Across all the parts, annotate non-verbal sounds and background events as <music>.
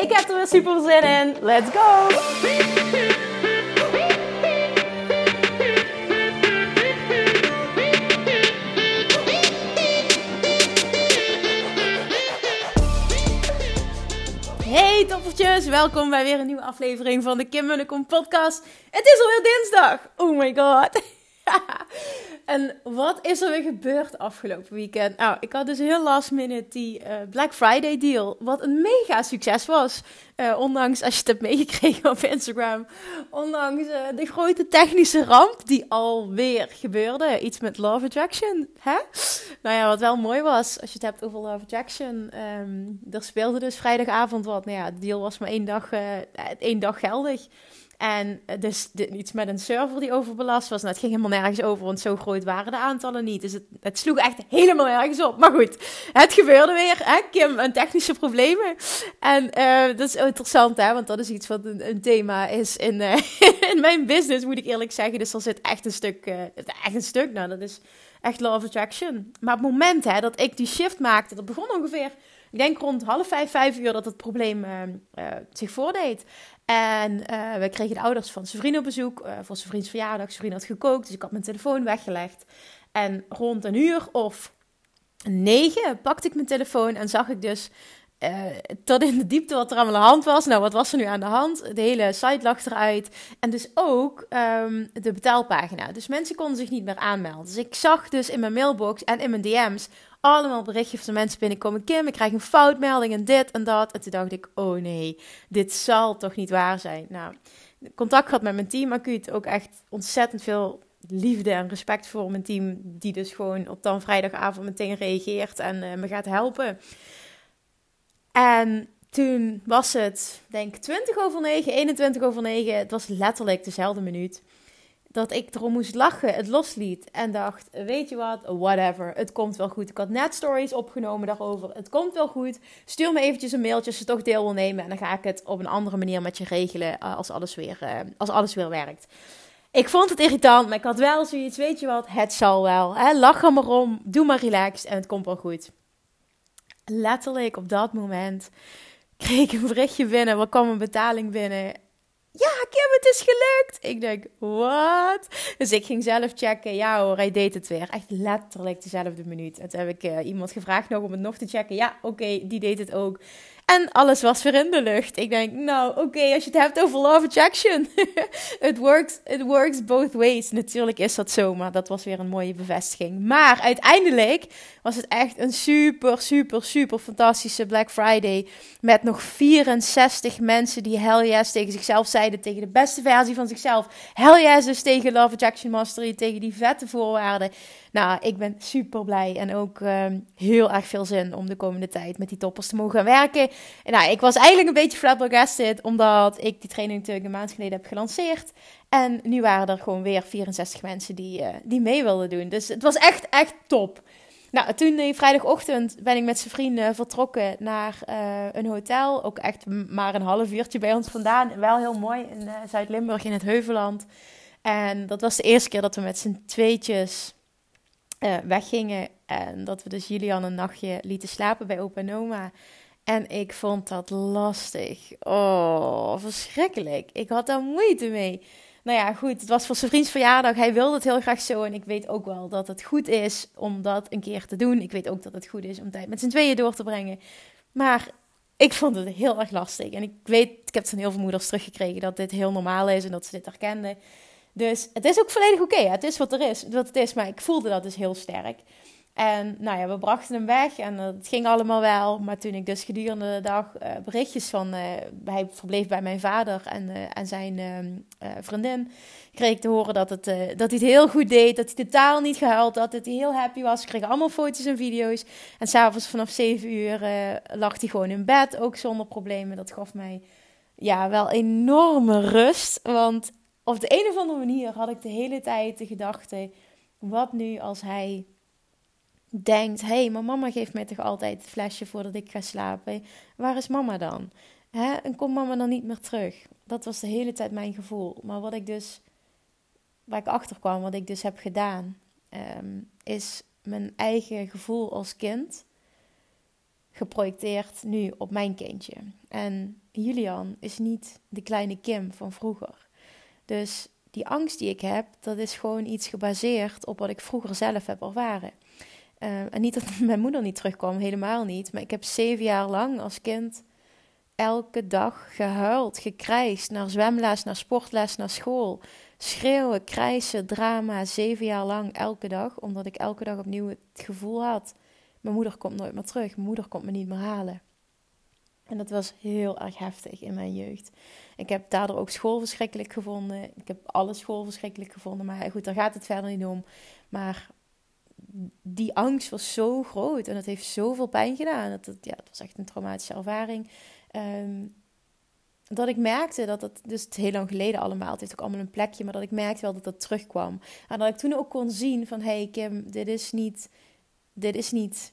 Ik heb er weer super zin in. Let's go! Hey toppertjes, welkom bij weer een nieuwe aflevering van de Kim Munnekom podcast. Het is alweer dinsdag. Oh my god. <laughs> en wat is er weer gebeurd afgelopen weekend? Nou, ik had dus heel last minute die uh, Black Friday deal, wat een mega succes was. Uh, ondanks, als je het hebt meegekregen op Instagram, ondanks uh, de grote technische ramp die alweer gebeurde. Iets met Love Attraction, hè? Nou ja, wat wel mooi was, als je het hebt over Love Attraction, um, er speelde dus vrijdagavond wat. Nou ja, de deal was maar één dag, één dag geldig. En eh, dus iets met een server die overbelast was. Nou, het ging helemaal nergens over, want zo groot waren de aantallen niet. Dus het, het sloeg echt helemaal nergens op. Maar goed, het gebeurde weer. Hè? Kim, een technische problemen. En uh, dat is interessant, hè? want dat is iets wat een, een thema is in, uh, <laughs> in mijn business, moet ik eerlijk zeggen. Dus er zit echt een stuk, uh, echt een stuk, nou, dat is echt law of attraction. Maar op het moment hè, dat ik die shift maakte, dat begon ongeveer ik denk rond half vijf, vijf uur dat het probleem zich voordeed. En uh, we kregen de ouders van zijn vriend op bezoek voor zijn vriends verjaardag. Zijn vriend had gekookt, dus ik had mijn telefoon weggelegd. En rond een uur of negen pakte ik mijn telefoon en zag ik dus uh, tot in de diepte wat er aan de hand was. Nou, wat was er nu aan de hand? De hele site lag eruit. En dus ook um, de betaalpagina. Dus mensen konden zich niet meer aanmelden. Dus ik zag dus in mijn mailbox en in mijn DM's allemaal berichtjes van mensen binnenkomen. Kim, ik krijg een foutmelding en dit en dat. En toen dacht ik, oh nee, dit zal toch niet waar zijn. Nou, contact gehad met mijn team acuut. Ook echt ontzettend veel liefde en respect voor mijn team. Die dus gewoon op dan vrijdagavond meteen reageert en uh, me gaat helpen. En toen was het, denk ik, 20 over 9, 21 over 9. Het was letterlijk dezelfde minuut. Dat ik erom moest lachen, het losliet. En dacht, weet je wat, whatever, het komt wel goed. Ik had net stories opgenomen daarover. Het komt wel goed. Stuur me eventjes een mailtje als toch deel wil nemen. En dan ga ik het op een andere manier met je regelen eh, als alles weer, uh, als alles weer werkt. Ik vond het irritant, maar ik had wel zoiets, weet je wat, het zal wel. Hè? Lach er maar om, doe maar relaxed en het komt wel goed letterlijk op dat moment kreeg ik een berichtje binnen. Wat kwam een betaling binnen? Ja, Kim, het is gelukt. Ik denk, wat? Dus ik ging zelf checken. Ja hoor, hij deed het weer. Echt letterlijk dezelfde minuut. En toen heb ik uh, iemand gevraagd nog om het nog te checken. Ja, oké, die deed het ook. En alles was weer in de lucht. Ik denk, nou oké, als je het hebt over love attraction. <laughs> it, works, it works both ways. Natuurlijk is dat zo, maar dat was weer een mooie bevestiging. Maar uiteindelijk was het echt een super, super, super fantastische Black Friday. Met nog 64 mensen die hell yes tegen zichzelf zeiden. Tegen de beste versie van zichzelf. Hell yes dus tegen Love Attraction Mastery. Tegen die vette voorwaarden. Nou, ik ben super blij en ook uh, heel erg veel zin om de komende tijd met die toppers te mogen werken. En nou, ik was eigenlijk een beetje flabbergasted, omdat ik die training natuurlijk een maand geleden heb gelanceerd. En nu waren er gewoon weer 64 mensen die, uh, die mee wilden doen. Dus het was echt, echt top. Nou, toen vrijdagochtend ben ik met zijn vrienden vertrokken naar uh, een hotel. Ook echt maar een half uurtje bij ons vandaan. Wel heel mooi in Zuid-Limburg in het Heuveland. En dat was de eerste keer dat we met z'n tweetjes uh, weggingen. En dat we dus Julian een nachtje lieten slapen bij opa en oma. En ik vond dat lastig. Oh, verschrikkelijk. Ik had daar moeite mee. Nou ja, goed. Het was voor zijn vriends verjaardag. Hij wilde het heel graag zo. En ik weet ook wel dat het goed is om dat een keer te doen. Ik weet ook dat het goed is om tijd met z'n tweeën door te brengen. Maar ik vond het heel erg lastig. En ik weet, ik heb van heel veel moeders teruggekregen dat dit heel normaal is en dat ze dit herkenden. Dus het is ook volledig oké. Het is wat er is, wat het is. Maar ik voelde dat dus heel sterk. En nou ja, we brachten hem weg en het ging allemaal wel. Maar toen ik dus gedurende de dag uh, berichtjes van... Uh, hij verbleef bij mijn vader en, uh, en zijn ehm, vriendin... kreeg ik te horen dat, het, dat hij het heel goed deed. Dat hij totaal niet gehuild had. Dat hij heel happy was. Ik kreeg allemaal foto's en video's. En s'avonds vanaf 7 uur lag hij gewoon in bed. Ook zonder problemen. Dat gaf mij ja, wel enorme rust. Want op de een of andere manier had ik de hele tijd de gedachte: wat nu als hij denkt: hé, hey, maar mama geeft mij toch altijd het flesje voordat ik ga slapen? Waar is mama dan? Hè? En komt mama dan niet meer terug? Dat was de hele tijd mijn gevoel. Maar wat ik dus, waar ik achter kwam, wat ik dus heb gedaan, ehm, is mijn eigen gevoel als kind geprojecteerd nu op mijn kindje. En Julian is niet de kleine Kim van vroeger. Dus die angst die ik heb, dat is gewoon iets gebaseerd op wat ik vroeger zelf heb ervaren. Uh, en niet dat <laughs> mijn moeder niet terugkwam, helemaal niet. Maar ik heb zeven jaar lang als kind elke dag gehuild, gekrijsd. Naar zwemles, naar sportles, naar school. Schreeuwen, krijsen, drama, zeven jaar lang, elke dag. Omdat ik elke dag opnieuw het gevoel had: mijn moeder komt nooit meer terug, mijn moeder komt me niet meer halen. En dat was heel erg heftig in mijn jeugd. Ik heb daardoor ook school verschrikkelijk gevonden. Ik heb alle school verschrikkelijk gevonden. Maar goed, daar gaat het verder niet om. Maar die angst was zo groot en dat heeft zoveel pijn gedaan. Dat, ja, het was echt een traumatische ervaring. Ehm, dat ik merkte dat het, dus het heel lang geleden allemaal, het heeft ook allemaal een plekje, maar dat ik merkte wel dat dat terugkwam. En dat ik toen ook kon zien van, hé hey Kim, dit is niet, dit is niet,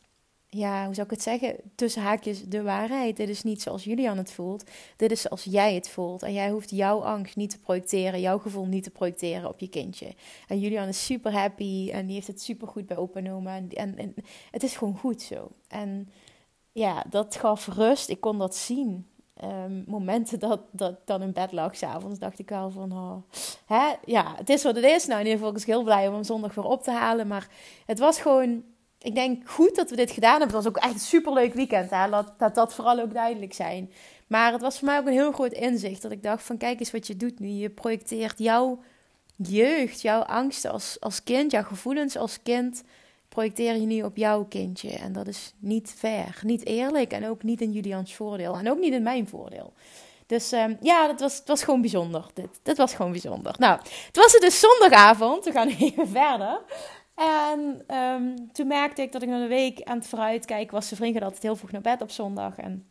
ja, hoe zou ik het zeggen, tussen haakjes de waarheid. Dit is niet zoals Julian het voelt, dit is zoals jij het voelt. En jij hoeft jouw angst niet te projecteren, jouw gevoel niet te projecteren op je kindje. En Julian is super happy en die heeft het super goed bij opa en. En, het is gewoon goed zo. En ja, dat gaf rust. Ik kon dat zien. Um, momenten dat, dat dan in bed lag s'avonds, dacht ik wel van, oh, hè, ja, het is wat het is. Nou, in ieder geval was ik heel blij om hem zondag weer op te halen. Maar het was gewoon, ik denk goed dat we dit gedaan hebben. Het was ook echt een superleuk weekend, hè? Laat, dat dat vooral ook duidelijk zijn. Maar het was voor mij ook een heel groot inzicht. Dat ik dacht van, kijk eens wat je doet nu. Je projecteert jouw jeugd, jouw angsten als, als kind, jouw gevoelens als kind projecteer je nu op jouw kindje. En dat is niet fair, niet eerlijk en ook niet in Julians voordeel en ook niet in mijn voordeel. Dus um, ja, dat was, het was gewoon bijzonder. Dit, dit was gewoon bijzonder. Nou, het was het dus zondagavond. We gaan <laughs> even verder. En um, toen merkte ik dat ik de week aan het vooruitkijken was. De vriend gaat altijd heel vroeg naar bed op zondag. En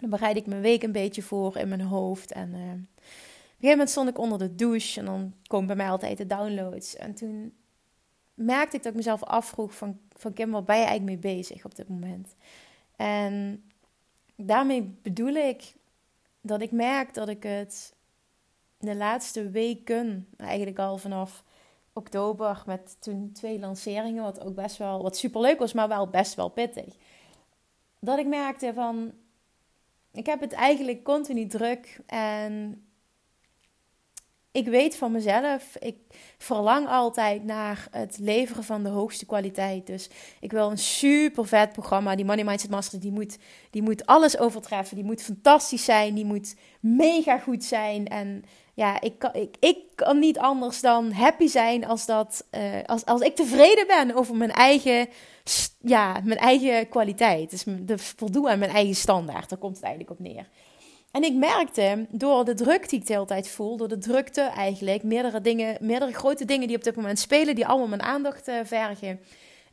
dan bereid ik mijn week een beetje voor in mijn hoofd. En uh, op een gegeven moment stond ik onder de douche. En dan komen bij mij altijd de downloads. En toen merkte ik dat ik mezelf afvroeg van, van Kim, wat ben je eigenlijk mee bezig op dit moment? En daarmee bedoel ik dat ik merk dat ik het de laatste weken, eigenlijk al vanaf oktober, met toen twee lanceringen, wat ook best wel, wat superleuk was, maar wel best wel pittig. Dat ik merkte van, ik heb het eigenlijk continu druk en ik weet van mezelf, ik verlang altijd naar het leveren van de hoogste kwaliteit. Dus ik wil een super vet programma. Die Money Mindset Master, die moet, die moet alles overtreffen. Die moet fantastisch zijn. Die moet mega goed zijn. En ja, ik kan, ik, ik kan niet anders dan happy zijn als, dat, uh, als, als ik tevreden ben over mijn eigen, ja, mijn eigen kwaliteit. Dus de voldoen aan mijn eigen standaard. Daar komt het eigenlijk op neer. En ik merkte door de druk die ik de hele tijd voel, door de drukte eigenlijk, meerdere dingen, meerdere grote dingen die op dit moment spelen, die allemaal mijn aandacht uh, vergen,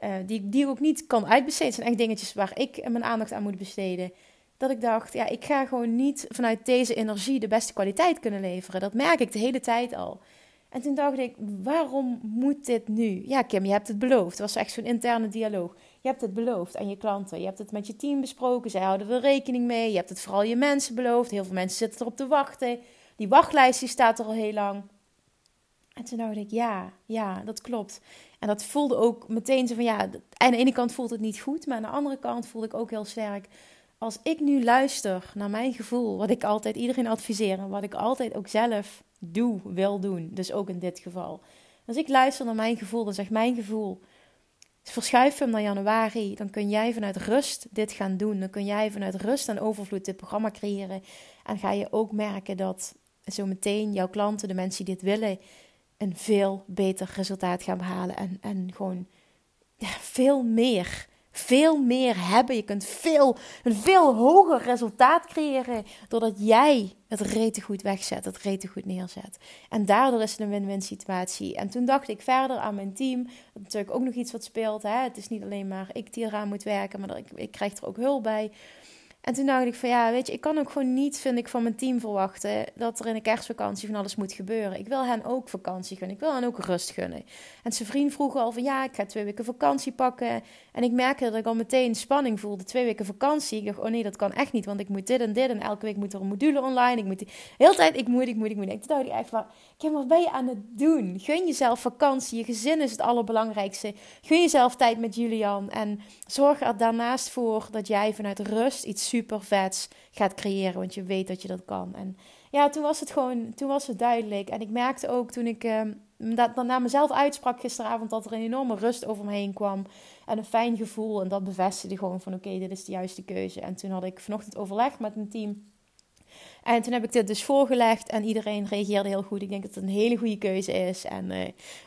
uh, die, die ik ook niet kan uitbesteden. zijn echt dingetjes waar ik mijn aandacht aan moet besteden. Dat ik dacht, ja, ik ga gewoon niet vanuit deze energie de beste kwaliteit kunnen leveren. Dat merk ik de hele tijd al. En toen dacht ik, waarom moet dit nu? Ja, Kim, je hebt het beloofd. Het was echt zo'n interne dialoog. Je hebt het beloofd aan je klanten. Je hebt het met je team besproken. Zij houden er rekening mee. Je hebt het vooral je mensen beloofd. Heel veel mensen zitten erop te wachten. Die wachtlijst die staat er al heel lang. En toen dacht ik, ja, ja, dat klopt. En dat voelde ook meteen zo van, ja, aan de ene kant voelt het niet goed. Maar aan de andere kant voelde ik ook heel sterk. Als ik nu luister naar mijn gevoel, wat ik altijd iedereen adviseer en wat ik altijd ook zelf doe, wil doen. Dus ook in dit geval. Als ik luister naar mijn gevoel, dan zegt mijn gevoel: verschuif hem naar januari. Dan kun jij vanuit rust dit gaan doen. Dan kun jij vanuit rust en overvloed dit programma creëren. En ga je ook merken dat zometeen jouw klanten, de mensen die dit willen, een veel beter resultaat gaan behalen. En, en gewoon veel meer veel meer hebben. Je kunt veel, een veel hoger resultaat creëren doordat jij het rete goed wegzet, het rete goed neerzet. En daardoor is het een win-win situatie. En toen dacht ik verder aan mijn team, dat natuurlijk ook nog iets wat speelt. Hè? Het is niet alleen maar ik die eraan moet werken, maar ik, ik krijg er ook hulp bij. En toen dacht ik van ja, weet je, ik kan ook gewoon niet, vind ik, van mijn team verwachten dat er in de kerstvakantie van alles moet gebeuren. Ik wil hen ook vakantie gunnen. Ik wil hen ook rust gunnen. En zijn vriend vroeg al van ja, ik ga twee weken vakantie pakken. En ik merkte dat ik al meteen spanning voelde. Twee weken vakantie. Ik dacht, oh nee, dat kan echt niet, want ik moet dit en dit. En elke week moet er een module online. Ik moet hele tijd, ik moet, ik moet, ik moet. Toen dacht ik echt van, Kim, wat ben je aan het doen? Gun jezelf vakantie. Je gezin is het allerbelangrijkste. Gun jezelf tijd met Julian. En zorg er daarnaast voor dat jij vanuit rust iets super vets gaat creëren. Want je weet dat je dat kan. En ja, toen was het gewoon, toen was het duidelijk. En ik merkte ook toen ik uh, dat dan naar mezelf uitsprak gisteravond dat er een enorme rust over me heen kwam. En een fijn gevoel. En dat bevestigde gewoon van oké, dit is de juiste keuze. En toen had ik vanochtend overleg met mijn team. En toen heb ik dit dus voorgelegd en iedereen reageerde heel goed. Ik denk dat het een hele goede keuze is. En uh,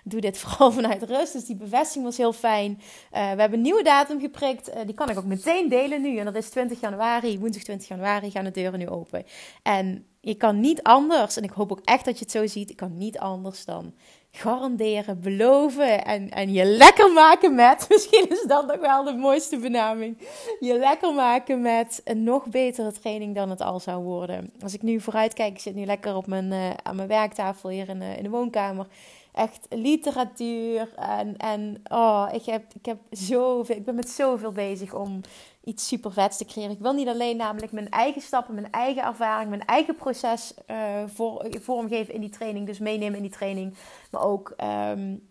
doe dit <laughs> vooral vanuit rust. Dus die bevestiging was heel fijn. Uh, we hebben een nieuwe datum geprikt. Uh, die kan ik ook meteen delen nu. En dat is 20 januari. Woensdag 20 januari gaan de deuren nu open. En je kan niet anders, en ik hoop ook echt dat je het zo ziet, ik kan niet anders dan garanderen, beloven en, en je lekker maken met, <laughs> misschien is dat nog wel de mooiste benaming, je lekker maken met een nog betere training dan het al zou worden. Als ik nu vooruit kijk, ik zit nu lekker op mijn, uh, aan mijn werktafel hier in, in de woonkamer. Echt literatuur en, en oh, ik, heb, ik, heb zoveel, ik ben met zoveel bezig om iets super vets te creëren. Ik wil niet alleen namelijk mijn eigen stappen, mijn eigen ervaring, mijn eigen proces uh, voor, vormgeven in die training. Dus meenemen in die training. Maar ook um,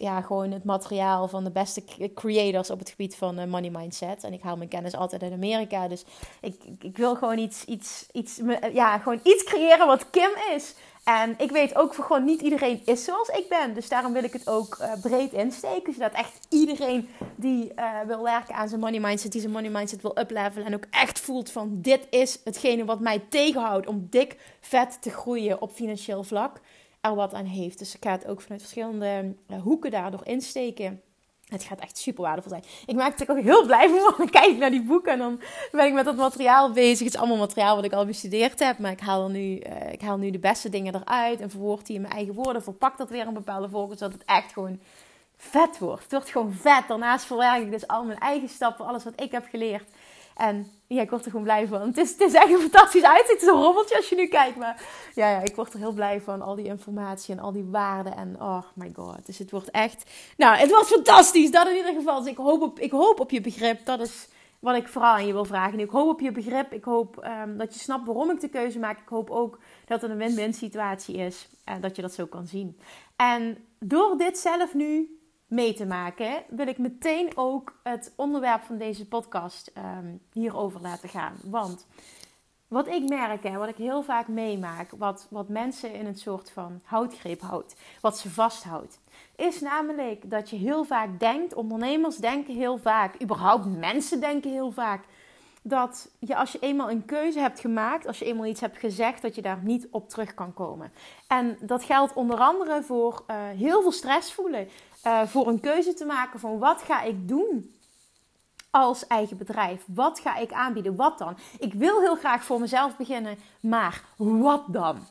ja, gewoon het materiaal van de beste creators op het gebied van uh, money mindset. En ik haal mijn kennis altijd uit Amerika. Dus ik, ik, ik wil gewoon iets, iets, iets, ja, gewoon iets creëren wat Kim is. En ik weet ook gewoon niet iedereen is zoals ik ben. Dus daarom wil ik het ook uh, breed insteken. Zodat echt iedereen die uh, wil werken aan zijn money mindset, die zijn money mindset wil uplevelen. En ook echt voelt van dit is hetgene wat mij tegenhoudt om dik vet te groeien op financieel vlak. Er wat aan heeft. Dus ik ga het ook vanuit verschillende uh, hoeken daardoor insteken. Het gaat echt super waardevol zijn. Ik maak er ook heel blij van. <laughs> Kijk ik naar die boeken en dan ben ik met dat materiaal bezig. Het is allemaal materiaal wat ik al bestudeerd heb. Maar ik haal, er nu, uh, ik haal nu de beste dingen eruit. En verwoord die in mijn eigen woorden. Verpak dat weer een bepaalde volgorde. Zodat het echt gewoon vet wordt. Het wordt gewoon vet. Daarnaast verwerk ik dus al mijn eigen stappen. Alles wat ik heb geleerd. En ja, ik word er gewoon blij van. Het is, het is echt een fantastisch uitzicht. Het is een rommeltje als je nu kijkt. Maar ja, ja, ik word er heel blij van. Al die informatie en al die waarden. En oh my god. Dus het wordt echt... Nou, het was fantastisch. Dat in ieder geval. Dus ik hoop op, ik hoop op je begrip. Dat is wat ik vooral aan je wil vragen. Ik hoop op je begrip. Ik hoop um, dat je snapt waarom ik de keuze maak. Ik hoop ook dat het een win-win situatie is. En dat je dat zo kan zien. En door dit zelf nu mee te maken, wil ik meteen ook het onderwerp van deze podcast um, hierover laten gaan. Want wat ik merk en wat ik heel vaak meemaak, wat, wat mensen in een soort van houtgreep houdt, wat ze vasthoudt, is namelijk dat je heel vaak denkt, ondernemers denken heel vaak, überhaupt mensen denken heel vaak, dat je als je eenmaal een keuze hebt gemaakt, als je eenmaal iets hebt gezegd, dat je daar niet op terug kan komen. En dat geldt onder andere voor uh, heel veel stress voelen. Uh, voor een keuze te maken van wat ga ik doen als eigen bedrijf? Wat ga ik aanbieden? Wat dan? Ik wil heel graag voor mezelf beginnen, maar wat dan?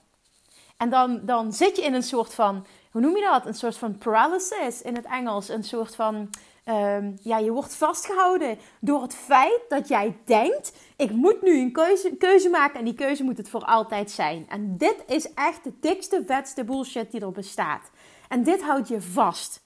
En dan, dan zit je in een soort van, hoe noem je dat? Een soort van paralysis in het Engels. Een soort van Um, ja, je wordt vastgehouden door het feit dat jij denkt: ik moet nu een keuze, keuze maken en die keuze moet het voor altijd zijn. En dit is echt de dikste, vetste bullshit die er bestaat. En dit houdt je vast.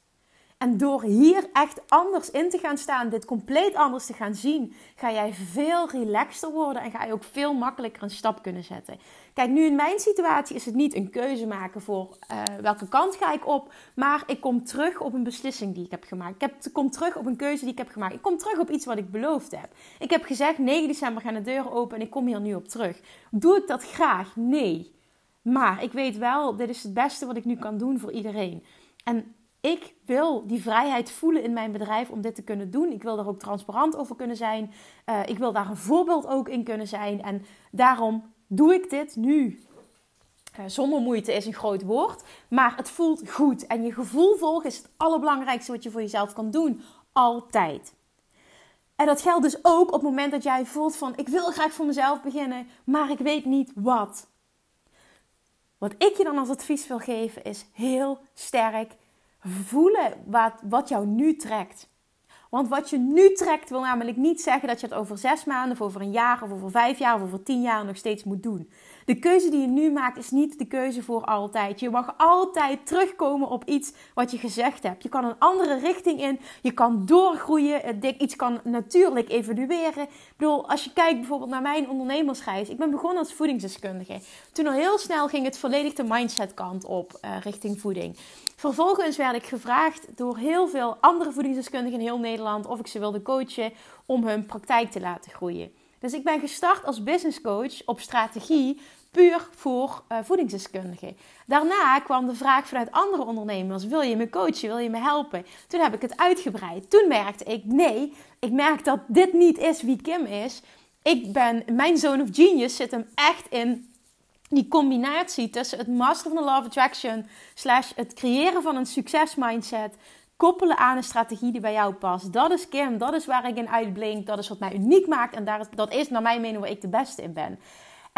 En door hier echt anders in te gaan staan, dit compleet anders te gaan zien, ga jij veel relaxter worden en ga je ook veel makkelijker een stap kunnen zetten. Kijk, nu in mijn situatie is het niet een keuze maken voor uh, welke kant ga ik op, maar ik kom terug op een beslissing die ik heb gemaakt. Ik, heb, ik kom terug op een keuze die ik heb gemaakt. Ik kom terug op iets wat ik beloofd heb. Ik heb gezegd 9 december gaan de deuren open en ik kom hier nu op terug. Doe ik dat graag? Nee. Maar ik weet wel, dit is het beste wat ik nu kan doen voor iedereen. En ik wil die vrijheid voelen in mijn bedrijf om dit te kunnen doen. Ik wil daar ook transparant over kunnen zijn. Uh, ik wil daar een voorbeeld ook in kunnen zijn. En daarom doe ik dit nu. Uh, zonder moeite is een groot woord, maar het voelt goed. En je gevoel volgen is het allerbelangrijkste wat je voor jezelf kan doen. Altijd. En dat geldt dus ook op het moment dat jij voelt van ik wil graag voor mezelf beginnen, maar ik weet niet wat. Wat ik je dan als advies wil geven is heel sterk voelen wat, wat jou nu trekt. Want wat je nu trekt wil namelijk niet zeggen dat je het over zes maanden, of over een jaar, of over vijf jaar, of over tien jaar nog steeds moet doen. De keuze die je nu maakt is niet de keuze voor altijd. Je mag altijd terugkomen op iets wat je gezegd hebt. Je kan een andere richting in. Je kan doorgroeien. Iets kan natuurlijk evolueren. Ik bedoel, als je kijkt bijvoorbeeld naar mijn ondernemersreis. Ik ben begonnen als voedingsdeskundige. Toen al heel snel ging het volledig de mindset kant op uh, richting voeding. Vervolgens werd ik gevraagd door heel veel andere voedingsdeskundigen in heel Nederland of ik ze wilde coachen om hun praktijk te laten groeien. Dus ik ben gestart als business coach op strategie puur voor uh, voedingsdeskundigen. Daarna kwam de vraag vanuit andere ondernemers: wil je me coachen? Wil je me helpen? Toen heb ik het uitgebreid. Toen merkte ik: nee, ik merk dat dit niet is wie Kim is. Ik ben, mijn zone of genius zit hem echt in die combinatie tussen het master van de of attraction slash het creëren van een succesmindset koppelen aan een strategie die bij jou past. Dat is Kim, dat is waar ik in uitblink, dat is wat mij uniek maakt en daar dat is naar mijn mening waar ik de beste in ben.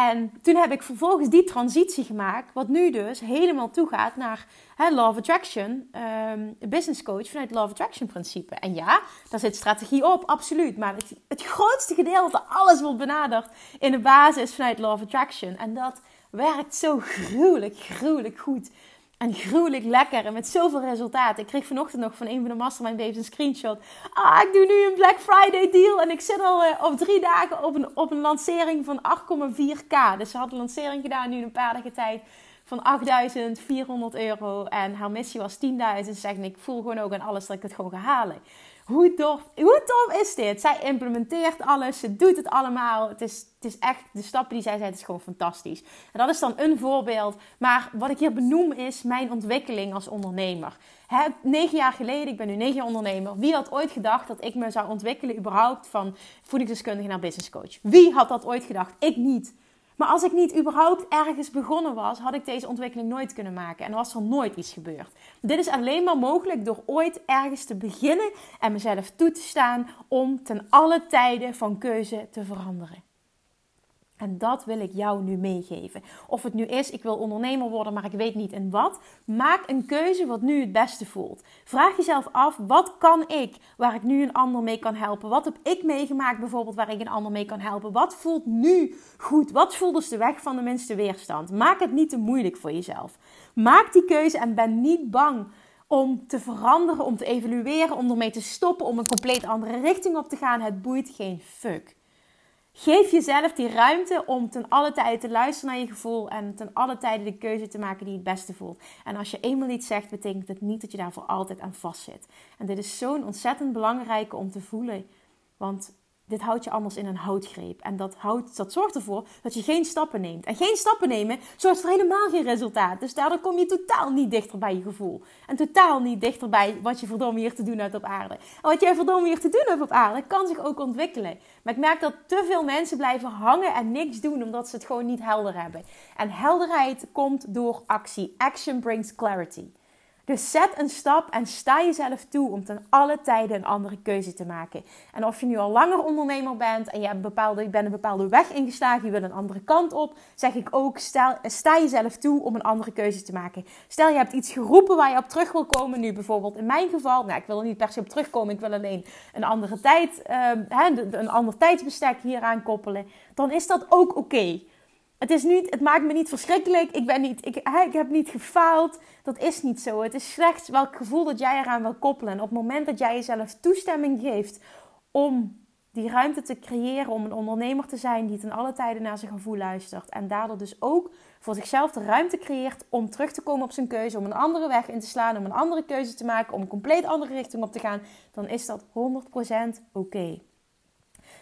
En toen heb ik vervolgens die transitie gemaakt, wat nu dus helemaal toegaat naar Law of Attraction, um, business coach vanuit Law of Attraction principe. En ja, daar zit strategie op, absoluut. Maar het, het grootste gedeelte, alles wordt benaderd in de basis vanuit Law of Attraction. En dat werkt zo gruwelijk, gruwelijk goed. En gruwelijk lekker en met zoveel resultaat. Ik kreeg vanochtend nog van een van de mastermind babes een screenshot. Ah, ik doe nu een Black Friday deal. En ik zit al uh, op drie dagen op een, op een lancering van 8,4k. Dus ze had een lancering gedaan nu een paar dagen tijd van 8400 euro. En haar missie was 10.000. Ze zegt, ik voel gewoon ook aan alles dat ik het gewoon ga halen. Hoe tof, hoe tof is dit? Zij implementeert alles, ze doet het allemaal. Het is, het is echt, de stappen die zij zet, is gewoon fantastisch. En dat is dan een voorbeeld. Maar wat ik hier benoem is mijn ontwikkeling als ondernemer. Negen jaar geleden, ik ben nu negen jaar ondernemer. Wie had ooit gedacht dat ik me zou ontwikkelen überhaupt van voedingsdeskundige naar business coach? Wie had dat ooit gedacht? Ik niet. Maar als ik niet überhaupt ergens begonnen was, had ik deze ontwikkeling nooit kunnen maken. En was er nooit iets gebeurd. Dit is alleen maar mogelijk door ooit ergens te beginnen en mezelf toe te staan om ten alle tijden van keuze te veranderen. En dat wil ik jou nu meegeven. Of het nu is, ik wil ondernemer worden, maar ik weet niet in wat. Maak een keuze wat nu het beste voelt. Vraag jezelf af, wat kan ik waar ik nu een ander mee kan helpen? Wat heb ik meegemaakt bijvoorbeeld waar ik een ander mee kan helpen? Wat voelt nu goed? Wat voelt dus de weg van de minste weerstand? Maak het niet te moeilijk voor jezelf. Maak die keuze en ben niet bang om te veranderen, om te evalueren, om ermee te stoppen, om een compleet andere richting op te gaan. Het boeit geen fuck. Geef jezelf die ruimte om ten alle tijde te luisteren naar je gevoel en ten alle tijde de keuze te maken die het beste voelt. En als je eenmaal iets zegt, betekent het niet dat je daar voor altijd aan vastzit. En dit is zo'n ontzettend belangrijke om te voelen. Want dit houdt je anders in een houtgreep. En dat, houdt, dat zorgt ervoor dat je geen stappen neemt. En geen stappen nemen zorgt voor helemaal geen resultaat. Dus daardoor kom je totaal niet dichter bij je gevoel. En totaal niet dichter bij wat je verdomme hier te doen hebt op aarde. En wat jij verdomme hier te doen hebt op aarde, kan zich ook ontwikkelen. Maar ik merk dat te veel mensen blijven hangen en niks doen omdat ze het gewoon niet helder hebben. En helderheid komt door actie. Action brings clarity. Dus zet een stap en sta jezelf toe om ten alle tijden een andere keuze te maken. En of je nu al langer ondernemer bent en je, hebt bepaalde, je bent een bepaalde weg ingeslagen, je wil een andere kant op, zeg ik ook, stel, sta jezelf toe om een andere keuze te maken. Stel je hebt iets geroepen waar je op terug wil komen, nu bijvoorbeeld in mijn geval, nou ik wil er niet per se op terugkomen, ik wil alleen een andere tijd, uh, een ander tijdsbestek hieraan koppelen, dan is dat ook oké. Het, is niet, het maakt me niet verschrikkelijk. Ik, ben niet, ik, ik heb niet gefaald. Dat is niet zo. Het is slechts welk gevoel dat jij eraan wil koppelen. En op het moment dat jij jezelf toestemming geeft om die ruimte te creëren, om een ondernemer te zijn die ten alle tijden naar zijn gevoel luistert. En daardoor dus ook voor zichzelf de ruimte creëert om terug te komen op zijn keuze, om een andere weg in te slaan, om een andere keuze te maken, om een compleet andere richting op te gaan, dan is dat 100% oké.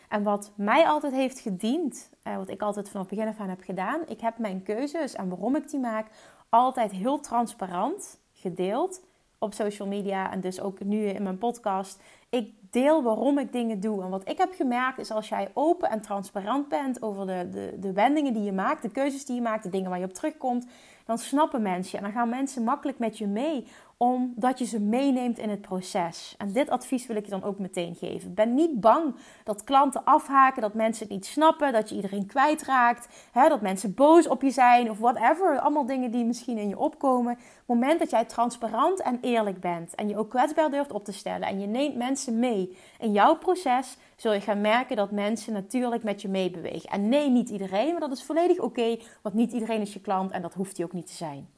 En wat mij altijd heeft gediend, eh, wat ik altijd vanaf het begin af aan heb gedaan, ik heb mijn keuzes en waarom ik die maak altijd heel transparant gedeeld op social media en dus ook nu in mijn podcast. Ik deel waarom ik dingen doe. En wat ik heb gemerkt is als jij open en transparant bent over de, de, de wendingen die je maakt, de keuzes die je maakt, de dingen waar je op terugkomt, dan snappen mensen en dan gaan mensen makkelijk met je mee omdat je ze meeneemt in het proces. En dit advies wil ik je dan ook meteen geven. Ben niet bang dat klanten afhaken, dat mensen het niet snappen, dat je iedereen kwijtraakt, hè, dat mensen boos op je zijn of whatever. Allemaal dingen die misschien in je opkomen. Op het moment dat jij transparant en eerlijk bent en je ook kwetsbaar durft op te stellen en je neemt mensen mee. In jouw proces zul je gaan merken dat mensen natuurlijk met je meebewegen. En nee, niet iedereen, maar dat is volledig oké, want niet iedereen is je klant en dat hoeft hij ook niet te zijn.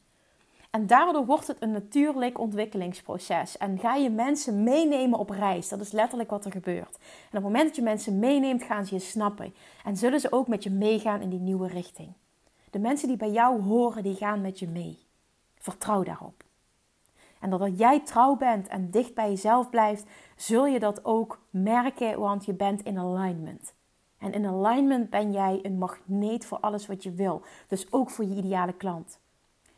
En daardoor wordt het een natuurlijk ontwikkelingsproces. En ga je mensen meenemen op reis. Dat is letterlijk wat er gebeurt. En op het moment dat je mensen meeneemt, gaan ze je snappen. En zullen ze ook met je meegaan in die nieuwe richting. De mensen die bij jou horen, die gaan met je mee. Vertrouw daarop. En doordat jij trouw bent en dicht bij jezelf blijft, zul je dat ook merken, want je bent in alignment. En in alignment ben jij een magneet voor alles wat je wil. Dus ook voor je ideale klant.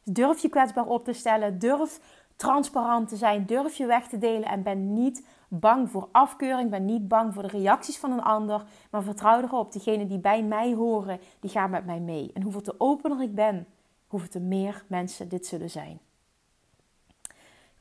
Durf je kwetsbaar op te stellen. Durf transparant te zijn. Durf je weg te delen. En ben niet bang voor afkeuring. Ben niet bang voor de reacties van een ander. Maar vertrouw erop. Degenen die bij mij horen, die gaan met mij mee. En hoeveel te opener ik ben, hoeveel te meer mensen dit zullen zijn.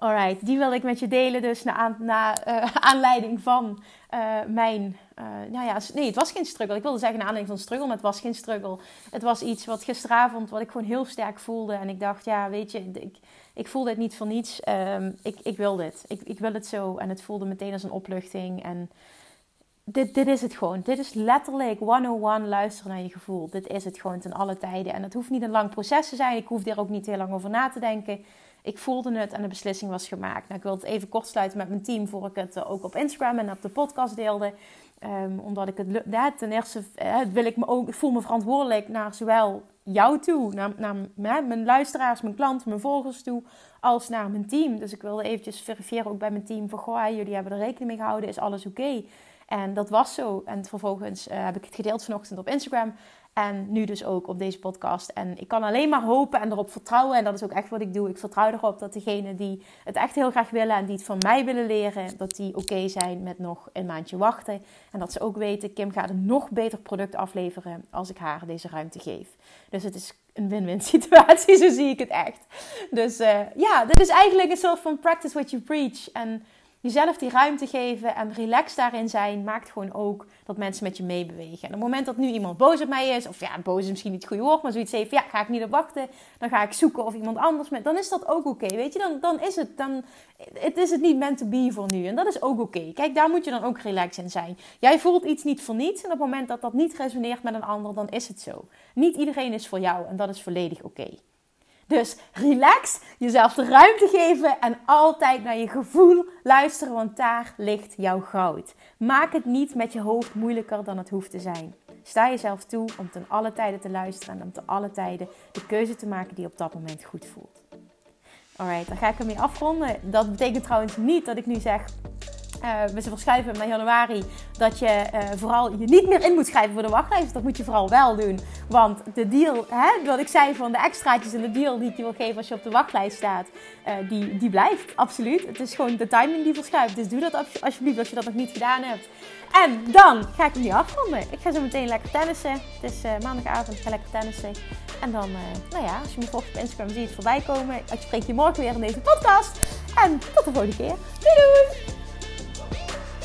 Alright, die wil ik met je delen dus na, na uh, <laughs> aanleiding van uh, mijn... Uh, nou ja, nee, het was geen struggle. Ik wilde zeggen na aanleiding van struggle, maar het was geen struggle. Het was iets wat gisteravond, wat ik gewoon heel sterk voelde. En ik dacht, ja, weet je, ik, ik voel dit niet voor niets. Um, ik, ik wil dit. Ik, ik wil het zo. En het voelde meteen als een opluchting. En dit, dit is het gewoon. Dit is letterlijk 101 luisteren naar je gevoel. Dit is het gewoon ten alle tijden. En het hoeft niet een lang proces te zijn. Ik hoef er ook niet heel lang over na te denken ik voelde het en de beslissing was gemaakt. Nou, ik wil het even kort sluiten met mijn team voor ik het eh, ook op Instagram en op de podcast deelde. Um, omdat ik het, ja, ten eerste uh, wil ik me ook, ik voel me verantwoordelijk naar zowel jou toe, naar, naar mijn luisteraars, mijn klanten, mijn volgers toe, als naar mijn team. Dus ik wilde eventjes verifiëren ook bij mijn team van, goh, jullie hebben er rekening mee gehouden, is alles oké? En dat was zo. En vervolgens uh, heb ik het gedeeld vanochtend op Instagram. En nu dus ook op deze podcast. En ik kan alleen maar hopen en erop vertrouwen. En dat is ook echt wat ik doe. Ik vertrouw erop dat degenen die het echt heel graag willen en die het van mij willen leren, dat die oké zijn met nog een maandje wachten. En dat ze ook weten, Kim gaat een nog beter product afleveren als ik haar deze ruimte geef. Dus het is een win-win <laughs> situatie, zo zie ik het echt. Dus uh, ja, dit is eigenlijk een soort van practice what you preach. En jezelf die ruimte geven en relaxed daarin zijn, maakt gewoon ook dat mensen met je meebewegen. En op het moment dat nu iemand boos op mij is, of ja, boos is misschien niet het goede woord, maar zoiets heeft, ja, ga ik niet op wachten, dan ga ik zoeken of iemand anders met, dan is dat ook oké, weet je, dan, dan is het, dan het is het niet meant to be voor nu en dat is ook oké. Kijk, daar moet je dan ook relaxed in zijn. Jij voelt iets niet voor niets en op het moment dat dat niet resoneert met een ander, dan is het zo. Niet iedereen is voor jou en dat is volledig oké. Dus relax, jezelf de ruimte geven en altijd naar je gevoel luisteren, want daar ligt jouw goud. Maak het niet met je hoofd moeilijker dan het hoeft te zijn. Sta jezelf toe om ten alle tijden te luisteren en om ten alle tijden de keuze te maken die op dat moment goed voelt. Alright, dan ga ik ermee afronden. Dat betekent trouwens niet dat ik nu zeg uh, we verschuiven naar januari, dat je uh, vooral je niet meer in moet schrijven voor de wachtlijst. Dat moet je vooral wel doen. Want de deal, hè, wat ik zei van de extraatjes en de deal die ik je wil geven als je op de wachtlijst staat, uh, die, die blijft, absoluut. Het is gewoon de timing die verschuift. Dus doe dat alsjeblieft als je dat nog niet gedaan hebt. En dan ga ik hem nu afronden. Ik ga zo meteen lekker tennissen. Het is maandagavond, ik ga lekker tennissen. En dan, nou ja, als je me volgt op Instagram, zie je het voorbij komen. Ik spreek je morgen weer in deze podcast. En tot de volgende keer. Doei doei!